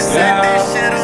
Set this shit on.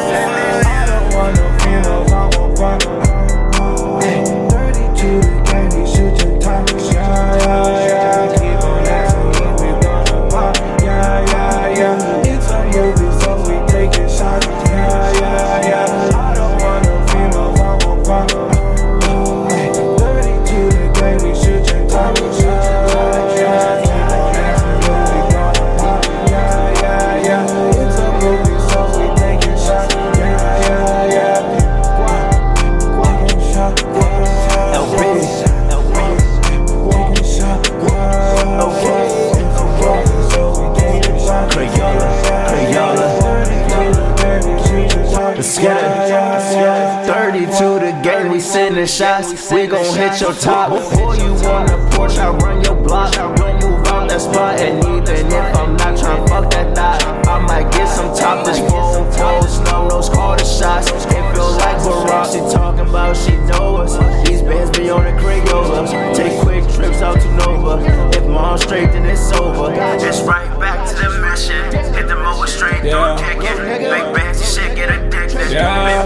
Let's get 30 to the game, we sending shots. We gon' hit your top. Before you on the porch, I run your block. Don't move out that spot. And even if I'm not trying fuck that thought, I might get some top. This phone calls, no, those call the shots. It feel like Barack. She talking about she know us. These bands be on the Crayola. Take quick trips out to Nova. If mom's straight, then it's over. It's right back to the mission. Hit the mower straight, Yeah. don't kick it. Big bands and shit, get addicted. Yeah.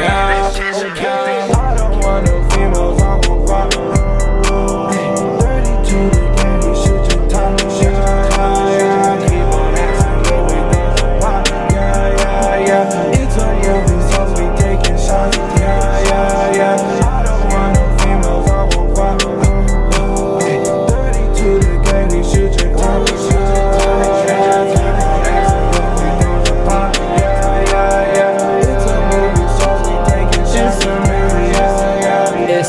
Yeah.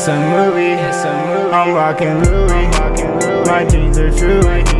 It's a movie. I'm rocking Louis. My dreams are Chewy.